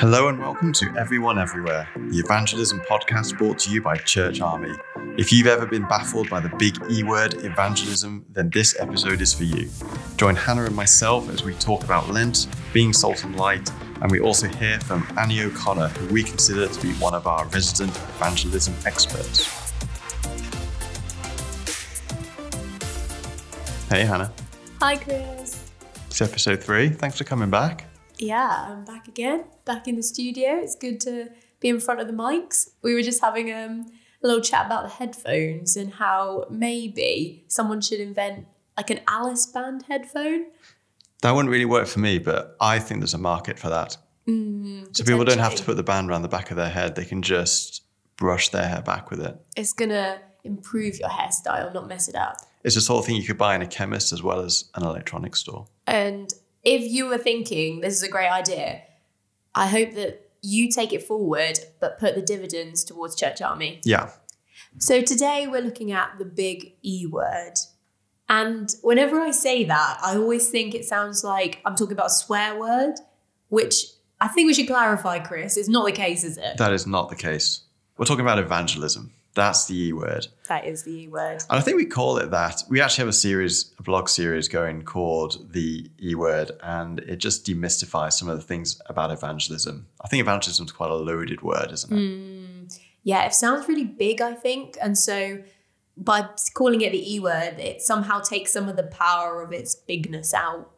Hello and welcome to Everyone Everywhere, the evangelism podcast brought to you by Church Army. If you've ever been baffled by the big E word, evangelism, then this episode is for you. Join Hannah and myself as we talk about Lent, being salt and light, and we also hear from Annie O'Connor, who we consider to be one of our resident evangelism experts. Hey, Hannah. Hi, Chris. It's episode three. Thanks for coming back. Yeah, I'm back again, back in the studio. It's good to be in front of the mics. We were just having um, a little chat about the headphones and how maybe someone should invent like an Alice band headphone. That wouldn't really work for me, but I think there's a market for that. Mm, So people don't have to put the band around the back of their head. They can just brush their hair back with it. It's gonna improve your hairstyle, not mess it up. It's the sort of thing you could buy in a chemist as well as an electronics store. And if you were thinking this is a great idea, I hope that you take it forward, but put the dividends towards Church Army. Yeah. So today we're looking at the big E word. And whenever I say that, I always think it sounds like I'm talking about a swear word, which I think we should clarify, Chris. It's not the case, is it? That is not the case. We're talking about evangelism. That's the E word. That is the E word. And I think we call it that. We actually have a series, a blog series going called the E word, and it just demystifies some of the things about evangelism. I think evangelism is quite a loaded word, isn't it? Hmm. Yeah, it sounds really big, I think. And so by calling it the E word, it somehow takes some of the power of its bigness out.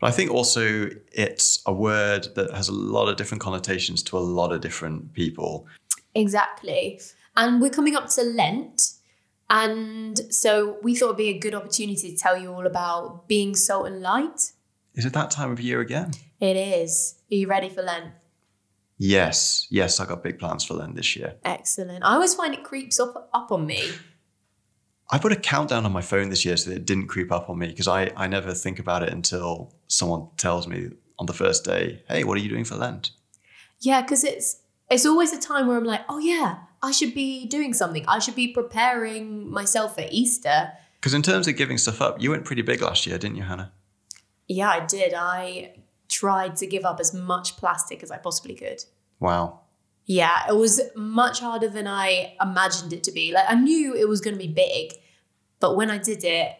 But I think also it's a word that has a lot of different connotations to a lot of different people. Exactly. And we're coming up to Lent. And so we thought it'd be a good opportunity to tell you all about being salt and light. Is it that time of year again? It is. Are you ready for Lent? Yes, yes, I got big plans for Lent this year. Excellent. I always find it creeps up up on me. I put a countdown on my phone this year so that it didn't creep up on me because I, I never think about it until someone tells me on the first day, hey, what are you doing for Lent? Yeah, because it's it's always a time where I'm like, oh yeah, I should be doing something. I should be preparing myself for Easter. Because in terms of giving stuff up, you went pretty big last year, didn't you, Hannah? Yeah, I did. I tried to give up as much plastic as I possibly could. Wow. Yeah, it was much harder than I imagined it to be. Like I knew it was going to be big, but when I did it,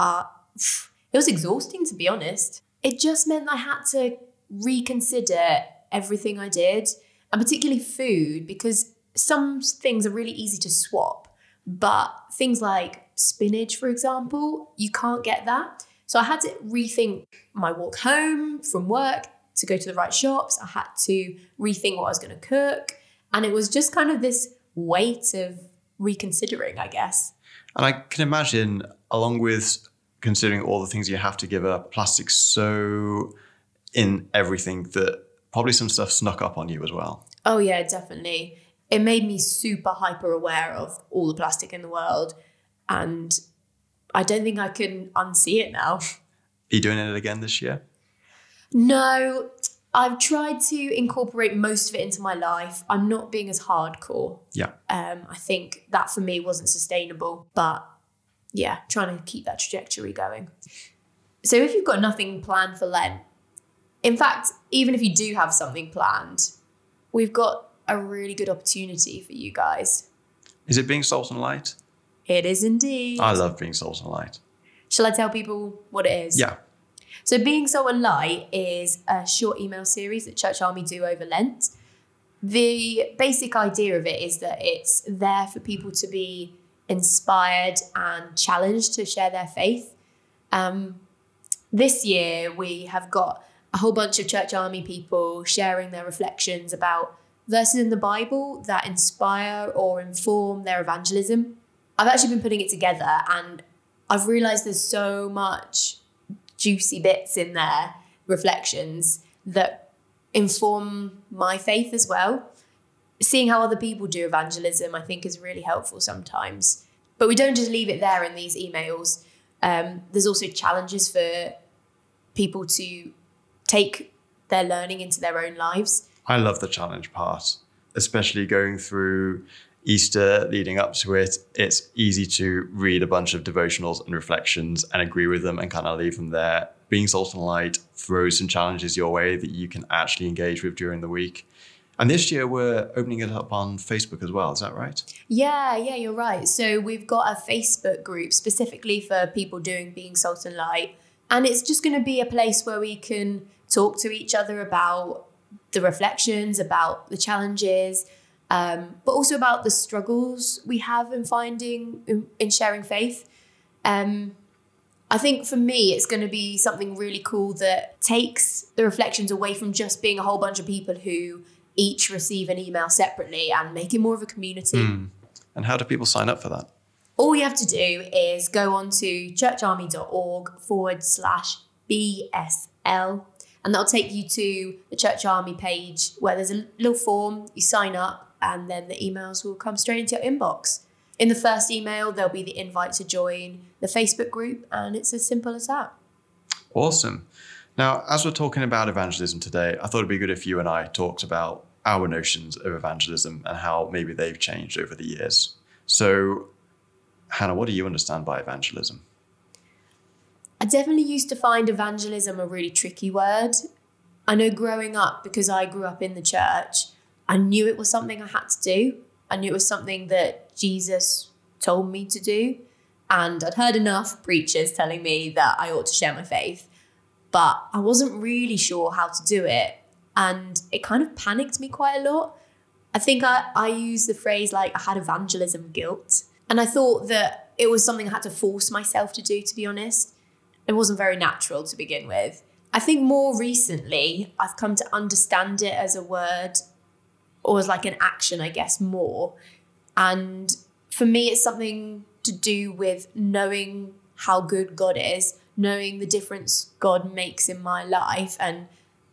uh, it was exhausting to be honest. It just meant I had to reconsider everything I did, and particularly food, because some things are really easy to swap, but things like spinach, for example, you can't get that. So I had to rethink my walk home from work to go to the right shops. I had to rethink what I was going to cook. And it was just kind of this weight of reconsidering, I guess. And I can imagine, along with considering all the things you have to give up, plastic's so in everything that probably some stuff snuck up on you as well. Oh, yeah, definitely. It made me super hyper aware of all the plastic in the world. And I don't think I can unsee it now. Are you doing it again this year? No, I've tried to incorporate most of it into my life. I'm not being as hardcore. Yeah. Um, I think that for me wasn't sustainable, but yeah, trying to keep that trajectory going. So if you've got nothing planned for Lent, in fact, even if you do have something planned, we've got a really good opportunity for you guys. Is it being salt and light? It is indeed. I love being salt and light. Shall I tell people what it is? Yeah. So, Being Salt and Light is a short email series that Church Army do over Lent. The basic idea of it is that it's there for people to be inspired and challenged to share their faith. Um, this year, we have got a whole bunch of Church Army people sharing their reflections about verses in the Bible that inspire or inform their evangelism. I've actually been putting it together and I've realized there's so much juicy bits in there, reflections that inform my faith as well. Seeing how other people do evangelism, I think, is really helpful sometimes. But we don't just leave it there in these emails. Um, there's also challenges for people to take their learning into their own lives. I love the challenge part, especially going through Easter leading up to it, it's easy to read a bunch of devotionals and reflections and agree with them and kind of leave them there. Being Salt and Light throws some challenges your way that you can actually engage with during the week. And this year we're opening it up on Facebook as well. Is that right? Yeah, yeah, you're right. So we've got a Facebook group specifically for people doing Being Salt and Light. And it's just going to be a place where we can talk to each other about the reflections, about the challenges, um, but also about the struggles we have in finding, in, in sharing faith. Um, I think for me, it's going to be something really cool that takes the reflections away from just being a whole bunch of people who each receive an email separately and make it more of a community. Mm. And how do people sign up for that? All you have to do is go on to churcharmy.org forward slash BSL, and that'll take you to the Church Army page where there's a little form. You sign up, and then the emails will come straight into your inbox. In the first email, there'll be the invite to join the Facebook group, and it's as simple as that. Awesome. Now, as we're talking about evangelism today, I thought it'd be good if you and I talked about our notions of evangelism and how maybe they've changed over the years. So, Hannah, what do you understand by evangelism? I definitely used to find evangelism a really tricky word. I know growing up, because I grew up in the church, I knew it was something I had to do. I knew it was something that Jesus told me to do. And I'd heard enough preachers telling me that I ought to share my faith, but I wasn't really sure how to do it. And it kind of panicked me quite a lot. I think I, I used the phrase like I had evangelism guilt. And I thought that it was something I had to force myself to do, to be honest. It wasn't very natural to begin with. I think more recently, I've come to understand it as a word or as like an action, I guess, more. And for me, it's something to do with knowing how good God is, knowing the difference God makes in my life, and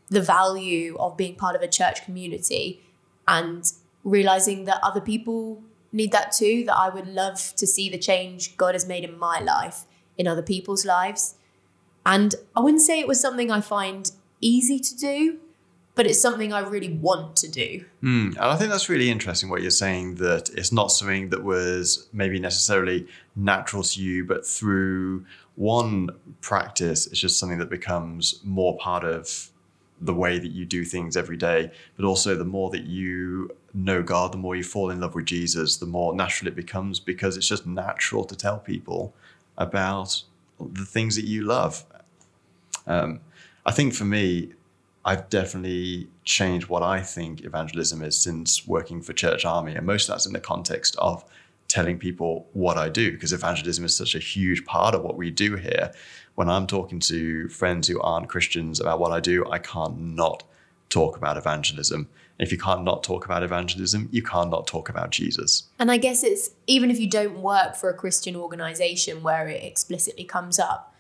the value of being part of a church community, and realizing that other people need that too, that I would love to see the change God has made in my life, in other people's lives. And I wouldn't say it was something I find easy to do, but it's something I really want to do. Mm, and I think that's really interesting what you're saying that it's not something that was maybe necessarily natural to you, but through one practice, it's just something that becomes more part of the way that you do things every day. But also, the more that you know God, the more you fall in love with Jesus, the more natural it becomes because it's just natural to tell people about the things that you love. Um, I think for me, I've definitely changed what I think evangelism is since working for Church Army. And most of that's in the context of telling people what I do, because evangelism is such a huge part of what we do here. When I'm talking to friends who aren't Christians about what I do, I can't not talk about evangelism. And if you can't not talk about evangelism, you can't not talk about Jesus. And I guess it's even if you don't work for a Christian organization where it explicitly comes up,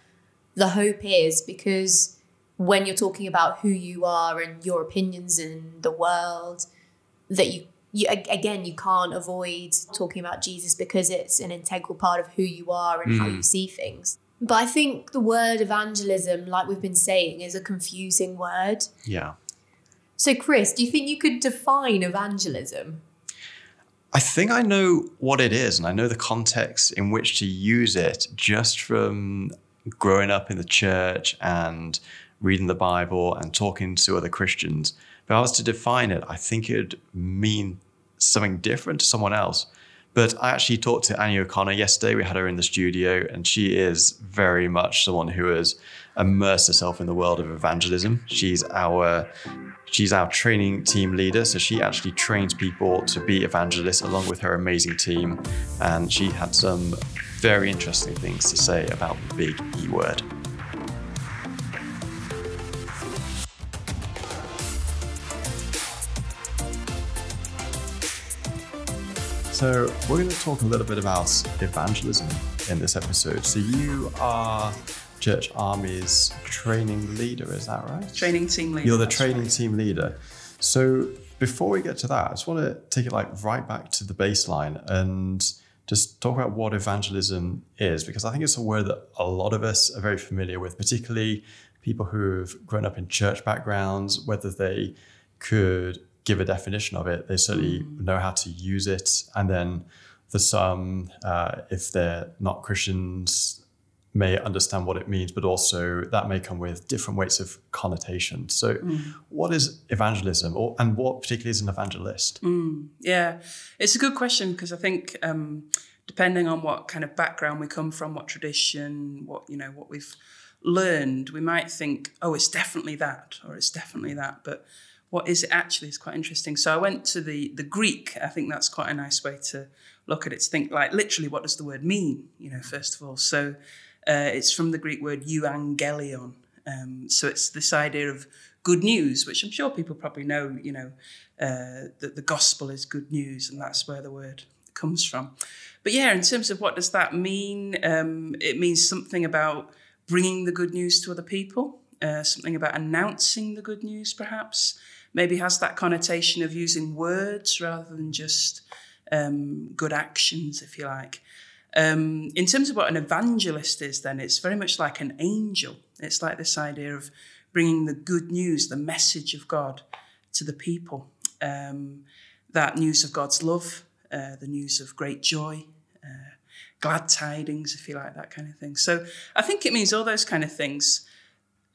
the hope is because when you're talking about who you are and your opinions in the world that you you again you can't avoid talking about Jesus because it's an integral part of who you are and mm. how you see things. But I think the word evangelism, like we've been saying, is a confusing word. Yeah. So, Chris, do you think you could define evangelism? I think I know what it is, and I know the context in which to use it just from growing up in the church and reading the Bible and talking to other Christians. If I was to define it, I think it would mean something different to someone else. But I actually talked to Annie O'Connor yesterday. We had her in the studio, and she is very much someone who has immersed herself in the world of evangelism. She's our she's our training team leader, so she actually trains people to be evangelists along with her amazing team. And she had some very interesting things to say about the big E word. So, we're going to talk a little bit about evangelism in this episode. So, you are Church Army's training leader, is that right? Training team leader. You're the training right. team leader. So, before we get to that, I just want to take it like right back to the baseline and just talk about what evangelism is, because I think it's a word that a lot of us are very familiar with, particularly people who have grown up in church backgrounds, whether they could give a definition of it. They certainly Mm. know how to use it. And then for some, uh, if they're not Christians, may understand what it means, but also that may come with different weights of connotation. So, Mm. what is evangelism, or and what particularly is an evangelist? Yeah, it's a good question because I think um, depending on what kind of background we come from, what tradition, what you know, what we've learned, we might think, oh, it's definitely that, or it's definitely that. But what is it actually is quite interesting. So I went to the the Greek. I think that's quite a nice way to look at it. To think like literally, what does the word mean? You know, first of all, so uh, it's from the Greek word euangelion. Um, so it's this idea of good news, which I'm sure people probably know. You know, uh, that the gospel is good news, and that's where the word comes from. But yeah, in terms of what does that mean, um, it means something about bringing the good news to other people, uh, something about announcing the good news, perhaps. Maybe has that connotation of using words rather than just um, good actions, if you like. Um, in terms of what an evangelist is, then it's very much like an angel. It's like this idea of bringing the good news, the message of God to the people. Um, that news of God's love, uh, the news of great joy, uh, glad tidings, if you like, that kind of thing. So I think it means all those kind of things.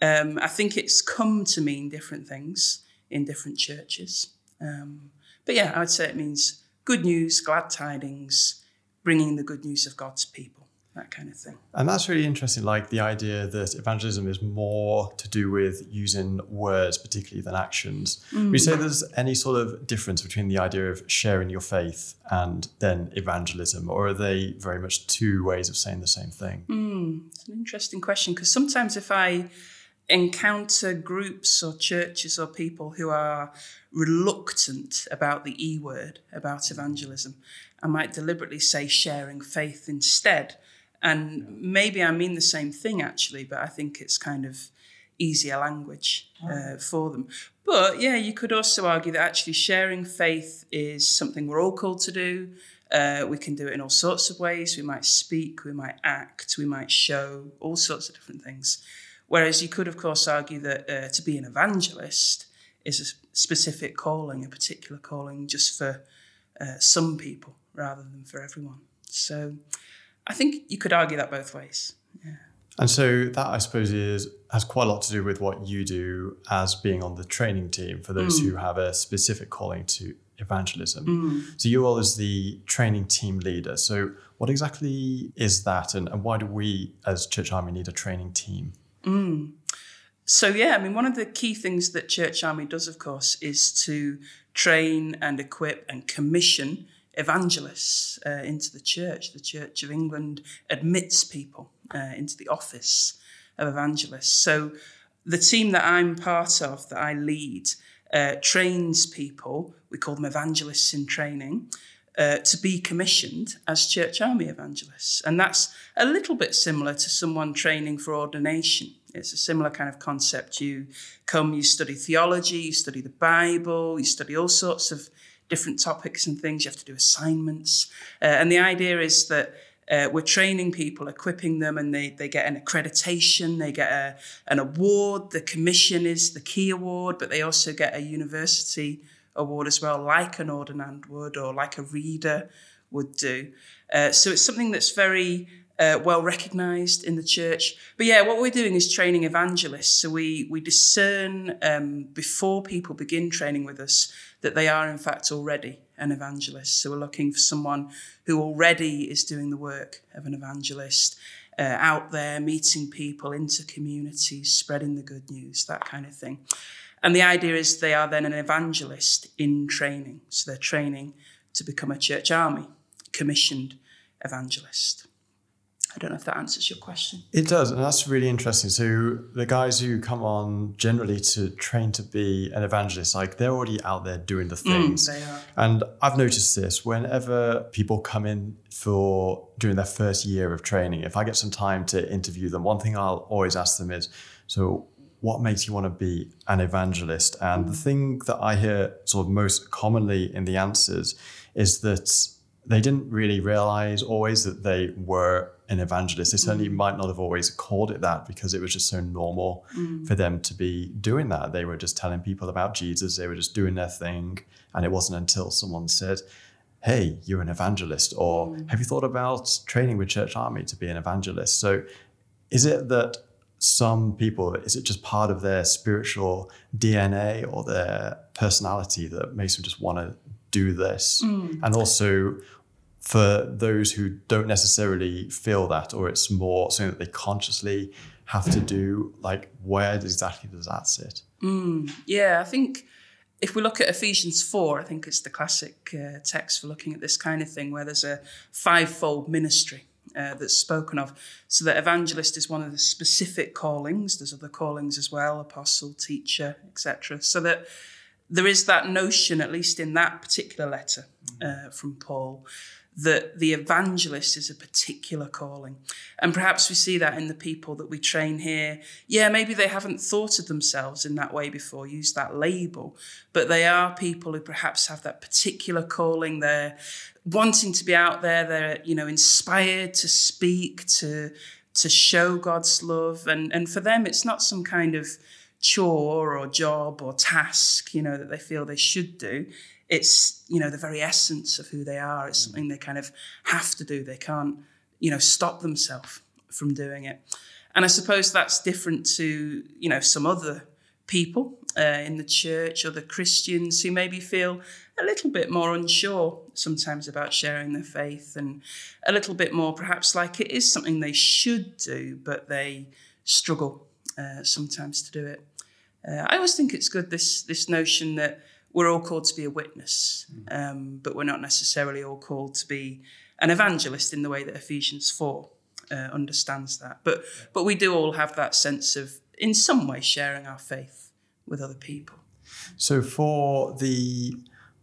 Um, I think it's come to mean different things in different churches. Um, but yeah, I would say it means good news, glad tidings, bringing the good news of God's people, that kind of thing. And that's really interesting, like the idea that evangelism is more to do with using words, particularly than actions. Would you mm. say there's any sort of difference between the idea of sharing your faith and then evangelism, or are they very much two ways of saying the same thing? Mm, it's an interesting question because sometimes if I encounter groups or churches or people who are reluctant about the E word, about evangelism, I might deliberately say sharing faith instead. And maybe I mean the same thing actually, but I think it's kind of easier language uh, for them. But yeah, you could also argue that actually sharing faith is something we're all called to do. Uh, we can do it in all sorts of ways. We might speak, we might act, we might show, all sorts of different things. Whereas you could, of course, argue that uh, to be an evangelist is a specific calling, a particular calling just for uh, some people rather than for everyone. So I think you could argue that both ways. And so that, I suppose, is has quite a lot to do with what you do as being on the training team for those who have a specific calling to evangelism. So you all as the training team leader. So what exactly is that, and, and why do we as Church Army need a training team? So yeah, I mean, one of the key things that Church Army does, of course, is to train and equip and commission evangelists uh, into the church. The Church of England admits people uh, into the office of evangelists. So the team that I'm part of, that I lead, uh, trains people. We call them evangelists in training. Uh, to be commissioned as church army evangelists. And that's a little bit similar to someone training for ordination. It's a similar kind of concept. You come, you study theology, you study the Bible, you study all sorts of different topics and things. You have to do assignments. Uh, and the idea is that uh, we're training people, equipping them, and they, they get an accreditation, they get a, an award. The commission is the key award, but they also get a university award as well, like an ordinand would or like a reader would do. Uh, so it's something that's very uh, well recognised in the church. But yeah, what we're doing is training evangelists. So we we discern um, before people begin training with us that they are in fact already an evangelist. So we're looking for someone who already is doing the work of an evangelist. Uh, out there meeting people into communities, spreading the good news, that kind of thing. And the idea is they are then an evangelist in training. So they're training to become a church army, commissioned evangelist. I don't know if that answers your question. It does, and that's really interesting. So the guys who come on generally to train to be an evangelist, like they're already out there doing the mm, things. they are. And I've noticed this whenever people come in for during their first year of training, if I get some time to interview them, one thing I'll always ask them is, so what makes you want to be an evangelist? And the thing that I hear sort of most commonly in the answers is that they didn't really realize always that they were an evangelist. They certainly Mm. might not have always called it that because it was just so normal Mm. for them to be doing that. They were just telling people about Jesus, they were just doing their thing. And it wasn't until someone said, Hey, you're an evangelist, or Mm. have you thought about training with Church Army to be an evangelist? So is it that some people, is it just part of their spiritual DNA or their personality that makes them just want to do this? Mm. And also, for those who don't necessarily feel that, or it's more something that they consciously have to do, like where exactly does that sit? Mm, yeah, I think if we look at Ephesians 4, I think it's the classic uh, text for looking at this kind of thing, where there's a fivefold ministry uh, that's spoken of. So that evangelist is one of the specific callings. There's other callings as well apostle, teacher, etc. So that there is that notion, at least in that particular letter uh, from Paul, that the evangelist is a particular calling. And perhaps we see that in the people that we train here. Yeah, maybe they haven't thought of themselves in that way before, used that label, but they are people who perhaps have that particular calling. They're wanting to be out there, they're, you know, inspired to speak, to to show God's love. And and for them it's not some kind of chore or job or task, you know, that they feel they should do. It's you know the very essence of who they are. It's mm. something they kind of have to do. They can't you know stop themselves from doing it. And i suppose that's different to you know some other people uh, in the church or the christians who maybe feel a little bit more unsure sometimes about sharing their faith and a little bit more perhaps like it is something they should do but they struggle uh, sometimes to do it. Uh, i always think it's good this this notion that we're all called to be a witness, um, but we're not necessarily all called to be an evangelist in the way that Ephesians 4 uh, understands that. But, but we do all have that sense of, in some way, sharing our faith with other people. So, for the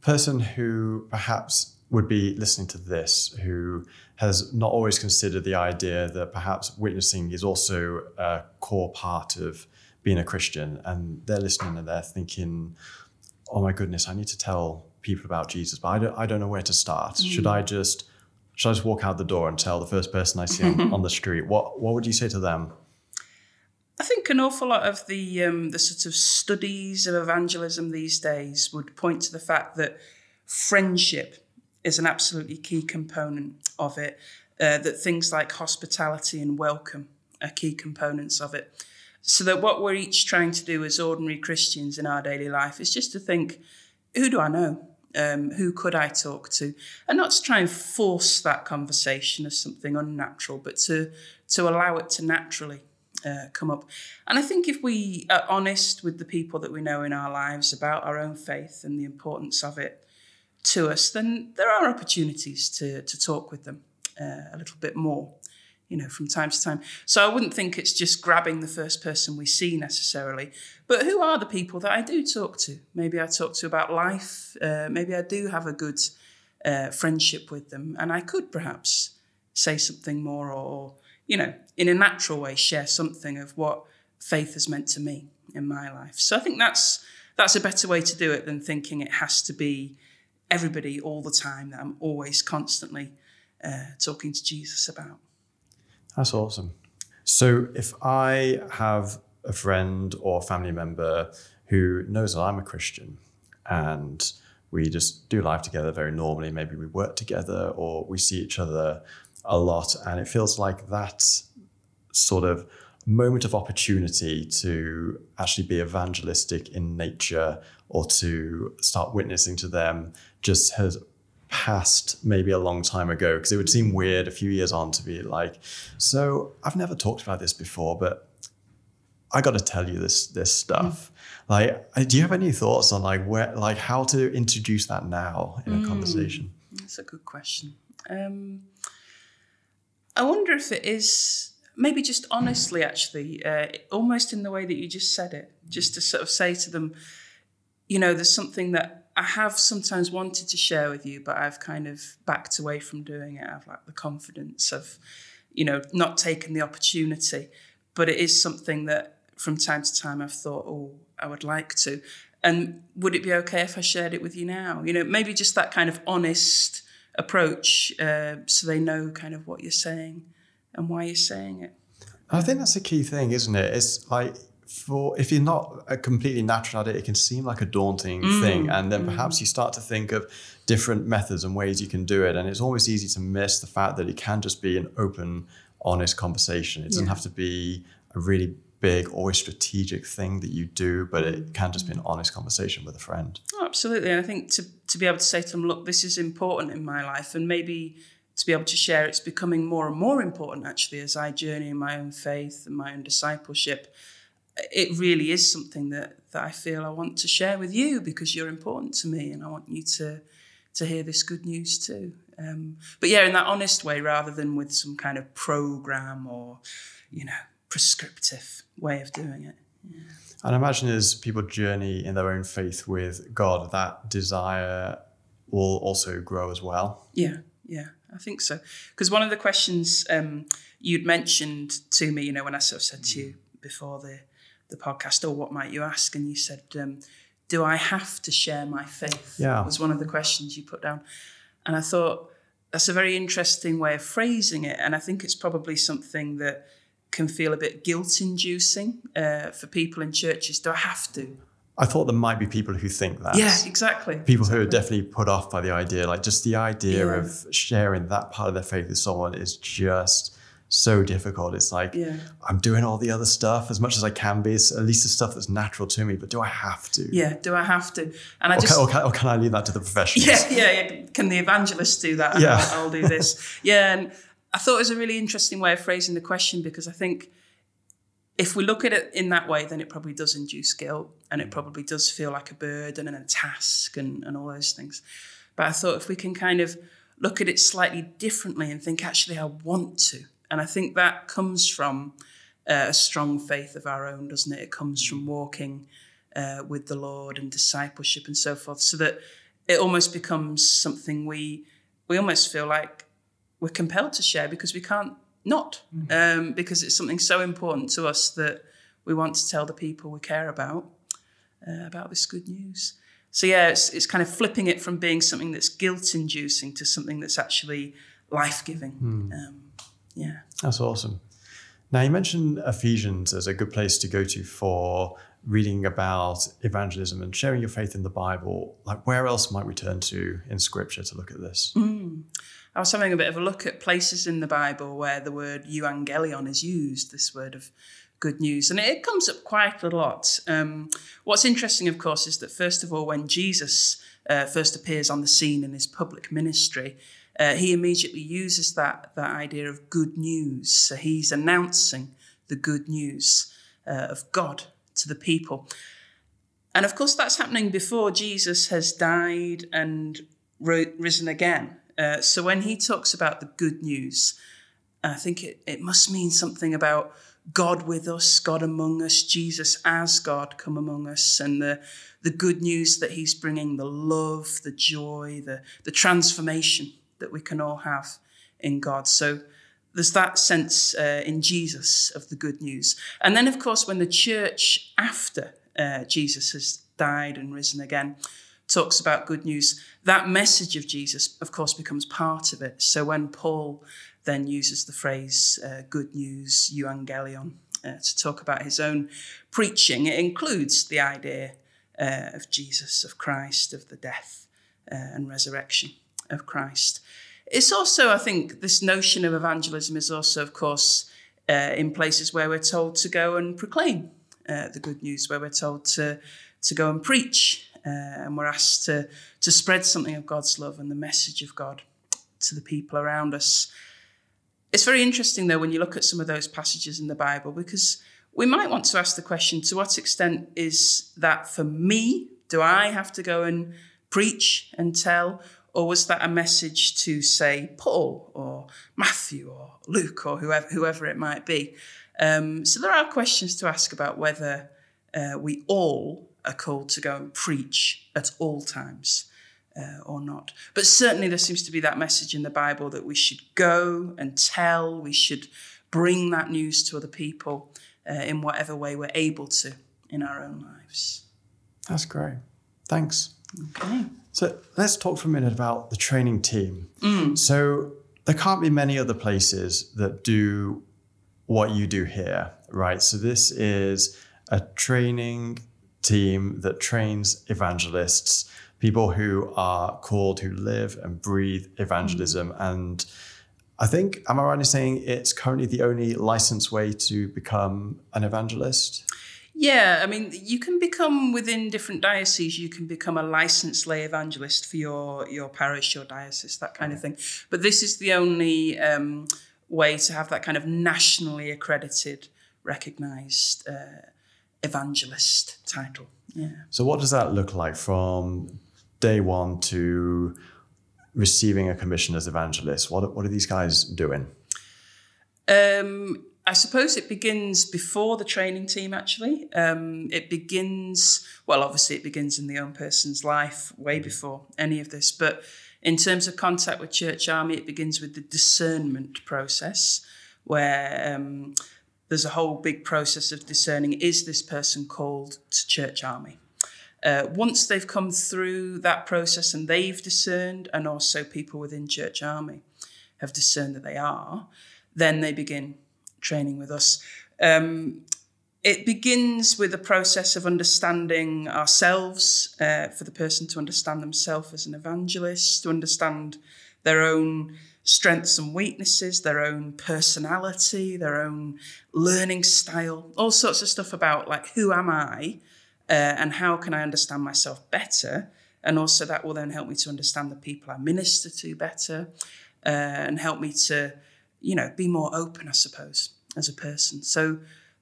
person who perhaps would be listening to this, who has not always considered the idea that perhaps witnessing is also a core part of being a Christian, and they're listening and they're thinking, oh my goodness, I need to tell people about Jesus, but I don't, I don't know where to start. Mm. Should I just should I just walk out the door and tell the first person I see on, on the street? What what would you say to them? I think an awful lot of the um, the sort of studies of evangelism these days would point to the fact that friendship is an absolutely key component of it. Uh, that things like hospitality and welcome are key components of it. So that what we're each trying to do as ordinary Christians in our daily life is just to think, who do I know? Um, who could I talk to? And not to try and force that conversation as something unnatural, but to to allow it to naturally uh, come up. And I think if we are honest with the people that we know in our lives about our own faith and the importance of it to us, then there are opportunities to to talk with them uh, a little bit more you know, from time to time. So I wouldn't think it's just grabbing the first person we see necessarily, but who are the people that I do talk to? Maybe I talk to about life. Uh, maybe I do have a good uh, friendship with them, and I could perhaps say something more, or you know, in a natural way, share something of what faith has meant to me in my life. So I think that's that's a better way to do it than thinking it has to be everybody all the time that I'm always constantly uh, talking to Jesus about. That's awesome. So, if I have a friend or family member who knows that I'm a Christian and we just do life together very normally, maybe we work together or we see each other a lot, and it feels like that sort of moment of opportunity to actually be evangelistic in nature or to start witnessing to them just has passed maybe a long time ago because it would seem weird a few years on to be like so i've never talked about this before but i got to tell you this this stuff mm. like do you have any thoughts on like where like how to introduce that now in a mm. conversation that's a good question um, i wonder if it is maybe just honestly actually uh, almost in the way that you just said it just to sort of say to them you know there's something that I have sometimes wanted to share with you, but I've kind of backed away from doing it. I've like the confidence of, you know, not taking the opportunity. But it is something that from time to time I've thought, oh, I would like to. And would it be okay if I shared it with you now? You know, maybe just that kind of honest approach uh, so they know kind of what you're saying and why you're saying it. I think that's a key thing, isn't it? It's like for if you're not a completely natural at it, it can seem like a daunting Mm. thing, and then perhaps you start to think of different methods and ways you can do it, and it's always easy to miss the fact that it can just be an open, honest conversation. It doesn't Yeah. have to be a really big, always strategic thing that you do, but Mm. it can just be an honest conversation with a friend. Absolutely. And I think to, to be able to say to them, look, this is important in my life, and maybe to be able to share it's becoming more and more important actually as I journey in my own faith and my own discipleship. It really is something that, that I feel I want to share with you because you're important to me and I want you to to hear this good news too. Um, but yeah, in that honest way rather than with some kind of program or, you know, prescriptive way of doing it. And I imagine as people journey in their own faith with God, that desire will also grow as well. Yeah, yeah, I think so. Because one of the questions um, you'd mentioned to me, you know, when I sort of said to you before the the podcast, or what might you ask, and you said, um, "Do I have to share my faith?" Yeah. was one of the questions you put down, and I thought that's a very interesting way of phrasing it, and I think it's probably something that can feel a bit guilt-inducing uh, for people in churches. Do I have to? I thought there might be people who think that. Yeah, exactly. People who are definitely put off by the idea, like just the idea Yeah. of sharing that part of their faith with someone is just so difficult. It's like Yeah. I'm doing all the other stuff as much as I can be. It's at least the stuff that's natural to me, but do I have to? Yeah, do I have to? And I Or, just can, or, can, or can I leave that to the professionals? Yeah, yeah, yeah. Can the evangelist do that? Yeah. I'll, I'll do this. Yeah, and I thought it was a really interesting way of phrasing the question because I think if we look at it in that way, then it probably does induce guilt and it probably does feel like a burden and a task and, and all those things. But I thought if we can kind of look at it slightly differently and think, actually, I want to. And I think that comes from uh, a strong faith of our own, doesn't it? It comes from walking uh, with the Lord and discipleship and so forth, so that it almost becomes something we we almost feel like we're compelled to share because we can't not um, because it's something so important to us that we want to tell the people we care about uh, about this good news. So yeah, it's it's kind of flipping it from being something that's guilt inducing to something that's actually life giving. Um, yeah. That's awesome. Now, you mentioned Ephesians as a good place to go to for reading about evangelism and sharing your faith in the Bible. Like, where else might we turn to in Scripture to look at this? I was having a bit of a look at places in the Bible where the word euangelion is used, this word of good news, and it comes up quite a lot. Um, what's interesting, of course, is that first of all, when Jesus uh, first appears on the scene in his public ministry, uh, he immediately uses that, that idea of good news. So he's announcing the good news uh, of God to the people. And of course, that's happening before Jesus has died and risen again. Uh, so when he talks about the good news, I think it, it must mean something about God with us, God among us, Jesus as God come among us, and the, the good news that he's bringing, the love, the joy, the, the transformation that we can all have in God. So there's that sense uh, in Jesus of the good news. And then, of course, when the church after uh, Jesus has died and risen again talks about good news, that message of Jesus, of course, becomes part of it. So when Paul then uses the phrase uh, good news, euangelion, uh, to talk about his own preaching, it includes the idea uh, of Jesus, of Christ, of the death uh, and resurrection of Christ. It's also, I think, this notion of evangelism is also, of course, uh, in places where we're told to go and proclaim uh, the good news, where we're told to, to go and preach, uh, and we're asked to, to spread something of God's love and the message of God to the people around us. It's very interesting, though, when you look at some of those passages in the Bible, because we might want to ask the question to what extent is that for me? Do I have to go and preach and tell? Or was that a message to, say, Paul or Matthew or Luke or whoever, whoever it might be? Um, so there are questions to ask about whether uh, we all are called to go and preach at all times. Uh, or not. But certainly, there seems to be that message in the Bible that we should go and tell, we should bring that news to other people uh, in whatever way we're able to in our own lives. That's great. Thanks. Okay. So let's talk for a minute about the training team. So there can't be many other places that do what you do here, right? So this is a training team that trains evangelists, people who are called, who live and breathe evangelism. And I think, am I right in saying it's currently the only licensed way to become an evangelist? Yeah, I mean, you can become within different dioceses. You can become a licensed lay evangelist for your your parish, your diocese, that kind of thing. But this is the only um, way to have that kind of nationally accredited, recognised uh, evangelist title. Yeah. So, what does that look like from day one to receiving a commission as evangelist? What, what are these guys doing? Um, I suppose it begins before the training team, actually. Um, it begins, well, obviously, it begins in the own person's life way before any of this. But in terms of contact with Church Army, it begins with the discernment process, where um, there's a whole big process of discerning is this person called to Church Army? Uh, once they've come through that process and they've discerned, and also people within Church Army have discerned that they are, then they begin training with us. Um, it begins with a process of understanding ourselves, uh, for the person to understand themselves as an evangelist, to understand their own strengths and weaknesses, their own personality, their own learning style, all sorts of stuff about like who am I uh, and how can I understand myself better. And also that will then help me to understand the people I minister to better uh, and help me to, you know, be more open, I suppose, as a person. So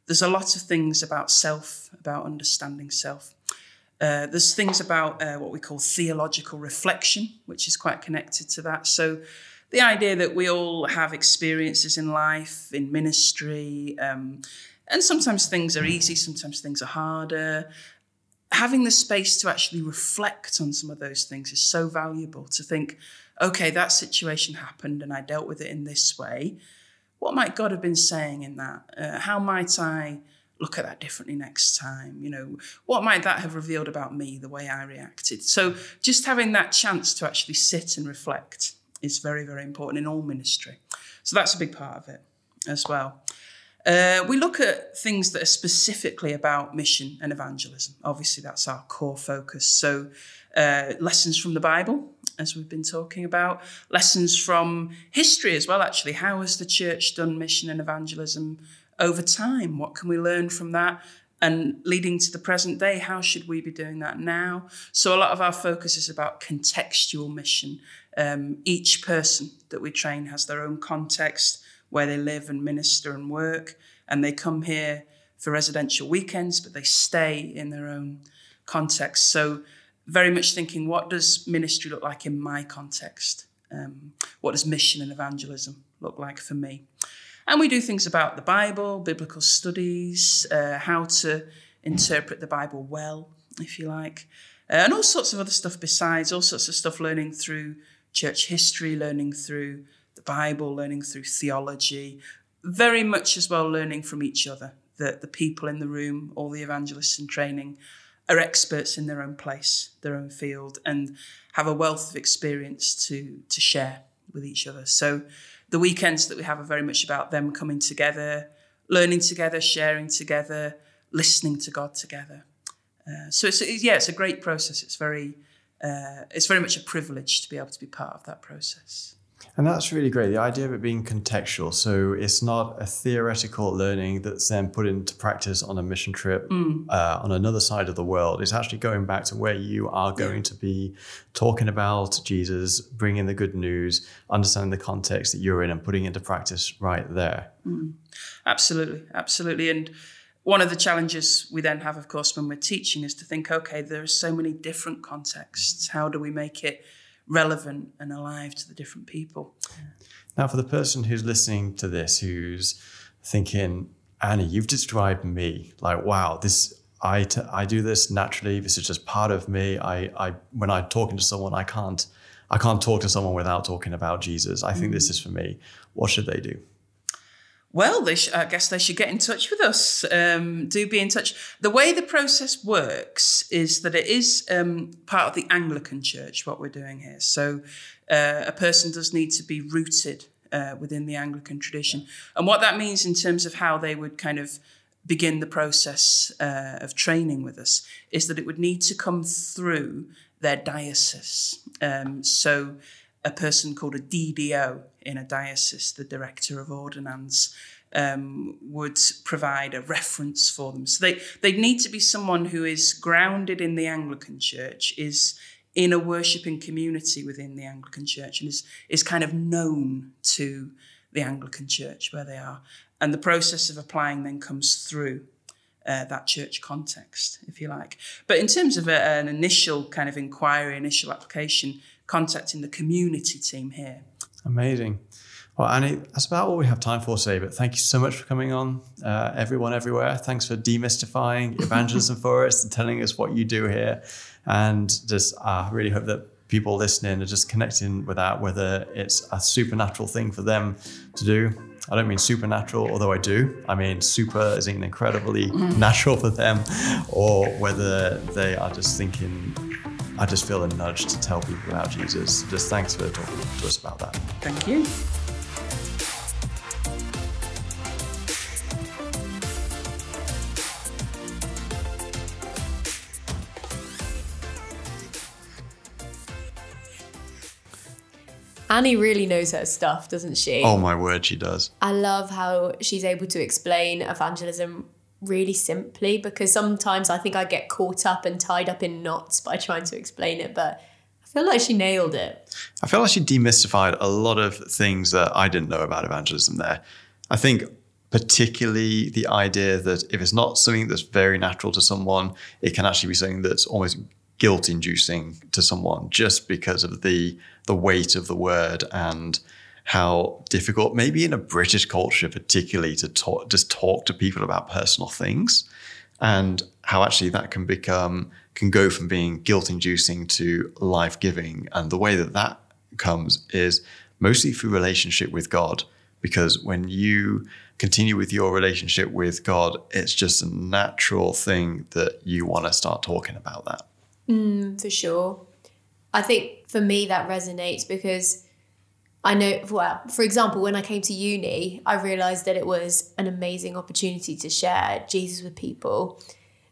there's a lot of things about self, about understanding self. Uh, there's things about uh, what we call theological reflection, which is quite connected to that. So, the idea that we all have experiences in life, in ministry, um, and sometimes things are easy, sometimes things are harder. Having the space to actually reflect on some of those things is so valuable to think, okay, that situation happened and I dealt with it in this way. What might God have been saying in that? Uh, how might I look at that differently next time? You know, what might that have revealed about me, the way I reacted? So just having that chance to actually sit and reflect is very, very important in all ministry. So that's a big part of it as well. Uh, we look at things that are specifically about mission and evangelism. Obviously, that's our core focus. So, uh, lessons from the Bible, as we've been talking about, lessons from history as well, actually. How has the church done mission and evangelism over time? What can we learn from that? And leading to the present day, how should we be doing that now? So, a lot of our focus is about contextual mission. Um, each person that we train has their own context where they live and minister and work, and they come here for residential weekends, but they stay in their own context. So, very much thinking, what does ministry look like in my context? Um, what does mission and evangelism look like for me? And we do things about the Bible, biblical studies, uh, how to interpret the Bible well, if you like, uh, and all sorts of other stuff besides, all sorts of stuff learning through church history, learning through the Bible, learning through theology, very much as well learning from each other. That the people in the room, all the evangelists in training, are experts in their own place, their own field, and have a wealth of experience to, to share with each other. So the weekends that we have are very much about them coming together, learning together, sharing together, listening to God together. Uh, so it's, yeah, it's a great process. It's very, uh, it's very much a privilege to be able to be part of that process. And that's really great. The idea of it being contextual. So it's not a theoretical learning that's then put into practice on a mission trip Mm. uh, on another side of the world. It's actually going back to where you are going to be talking about Jesus, bringing the good news, understanding the context that you're in, and putting into practice right there. Absolutely, absolutely. And one of the challenges we then have, of course, when we're teaching is to think, okay, there are so many different contexts. How do we make it relevant and alive to the different people? Now, for the person who's listening to this, who's thinking, Annie, you've described me like, wow, this. I, t- I do this naturally. This is just part of me. I, I when I'm talking to someone, I can't I can't talk to someone without talking about Jesus. I think this mm. is for me. What should they do? Well, sh- I guess they should get in touch with us. Um, do be in touch. The way the process works is that it is um, part of the Anglican Church, what we're doing here. So uh, a person does need to be rooted uh, within the Anglican tradition. And what that means in terms of how they would kind of begin the process uh, of training with us is that it would need to come through their diocese. Um, so a person called a DDO in a diocese, the director of ordinands, um, would provide a reference for them. So they they need to be someone who is grounded in the Anglican Church, is in a worshipping community within the Anglican Church, and is is kind of known to the Anglican Church where they are. And the process of applying then comes through uh, that church context, if you like. But in terms of a, an initial kind of inquiry, initial application, contacting the community team here. Amazing. Well, Annie, that's about all we have time for today. But thank you so much for coming on, uh, everyone everywhere. Thanks for demystifying evangelism for us and telling us what you do here. And just, I uh, really hope that people listening are just connecting with that, whether it's a supernatural thing for them to do. I don't mean supernatural, although I do. I mean super is incredibly mm. natural for them, or whether they are just thinking I just feel a nudge to tell people about Jesus. Just thanks for talking to us about that. Thank you. Annie really knows her stuff, doesn't she? Oh my word, she does. I love how she's able to explain evangelism really simply because sometimes I think I get caught up and tied up in knots by trying to explain it, but I feel like she nailed it. I feel like she demystified a lot of things that I didn't know about evangelism there. I think particularly the idea that if it's not something that's very natural to someone, it can actually be something that's almost guilt inducing to someone just because of the the weight of the word and how difficult, maybe in a British culture, particularly to talk, just talk to people about personal things, and how actually that can become can go from being guilt inducing to life giving. And the way that that comes is mostly through relationship with God, because when you continue with your relationship with God, it's just a natural thing that you want to start talking about that. Mm, for sure. I think for me that resonates because I know, well, for example, when I came to uni, I realized that it was an amazing opportunity to share Jesus with people.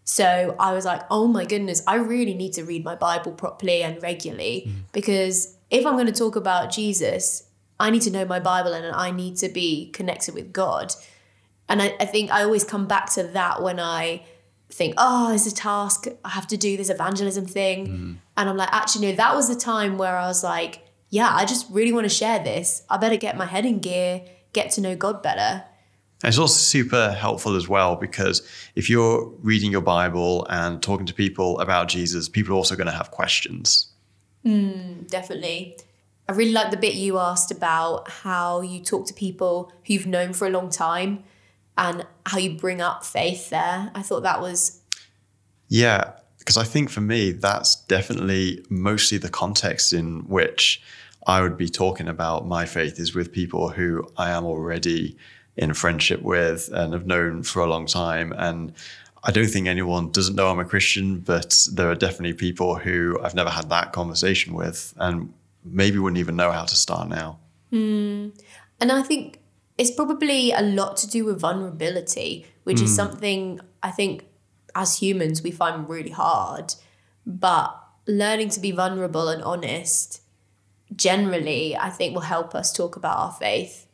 So I was like, oh my goodness, I really need to read my Bible properly and regularly mm. because if I'm going to talk about Jesus, I need to know my Bible and I need to be connected with God. And I, I think I always come back to that when I think, oh, it's a task. I have to do this evangelism thing. Mm. And I'm like, actually, no, that was the time where I was like, yeah, I just really want to share this. I better get my head in gear, get to know God better. it's also super helpful as well because if you're reading your Bible and talking to people about Jesus, people are also going to have questions. Mm, definitely. I really like the bit you asked about how you talk to people who you've known for a long time and how you bring up faith there. I thought that was. Yeah, because I think for me, that's definitely mostly the context in which I would be talking about my faith is with people who I am already in friendship with and have known for a long time. And I don't think anyone doesn't know I'm a Christian, but there are definitely people who I've never had that conversation with and maybe wouldn't even know how to start now. Mm. And I think it's probably a lot to do with vulnerability, which mm. is hmm. something I think as humans we find really hard. But learning to be vulnerable and honest generally, I think, will help us talk about our faith.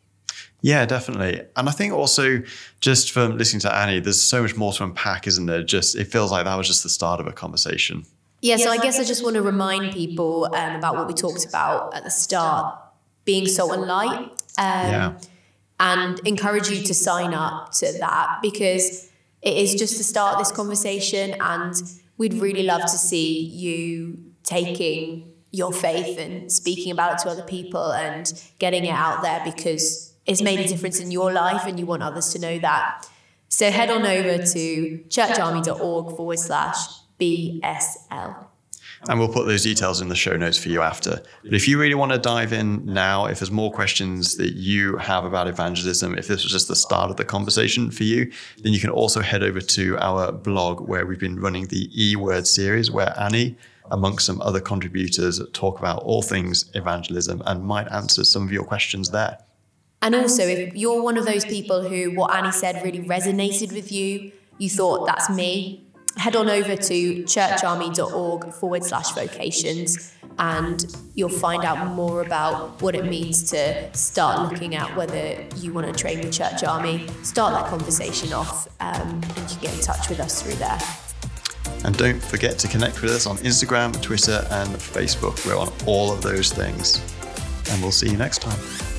Yeah, definitely. And I think also just from listening to Annie, there's so much more to unpack, isn't there? Just it feels like that was just the start of a conversation. Yeah, so I guess I just want to remind people um, about what we talked about at the start, being salt and light. Um, yeah. And encourage you to sign up to that because it is just to start this conversation and we'd really love to see you taking your faith and speaking about it to other people and getting it out there because it's made a difference in your life and you want others to know that. So head on over to churcharmy.org forward slash BSL. And we'll put those details in the show notes for you after. But if you really want to dive in now, if there's more questions that you have about evangelism, if this was just the start of the conversation for you, then you can also head over to our blog where we've been running the E Word series, where Annie, amongst some other contributors, talk about all things evangelism and might answer some of your questions there. And also, if you're one of those people who what Annie said really resonated with you, you thought that's me, head on over to churcharmy.org forward slash vocations and you'll find out more about what it means to start looking at whether you want to train the church army. Start that conversation off um, and you can get in touch with us through there. And don't forget to connect with us on Instagram, Twitter, and Facebook. We're on all of those things. And we'll see you next time.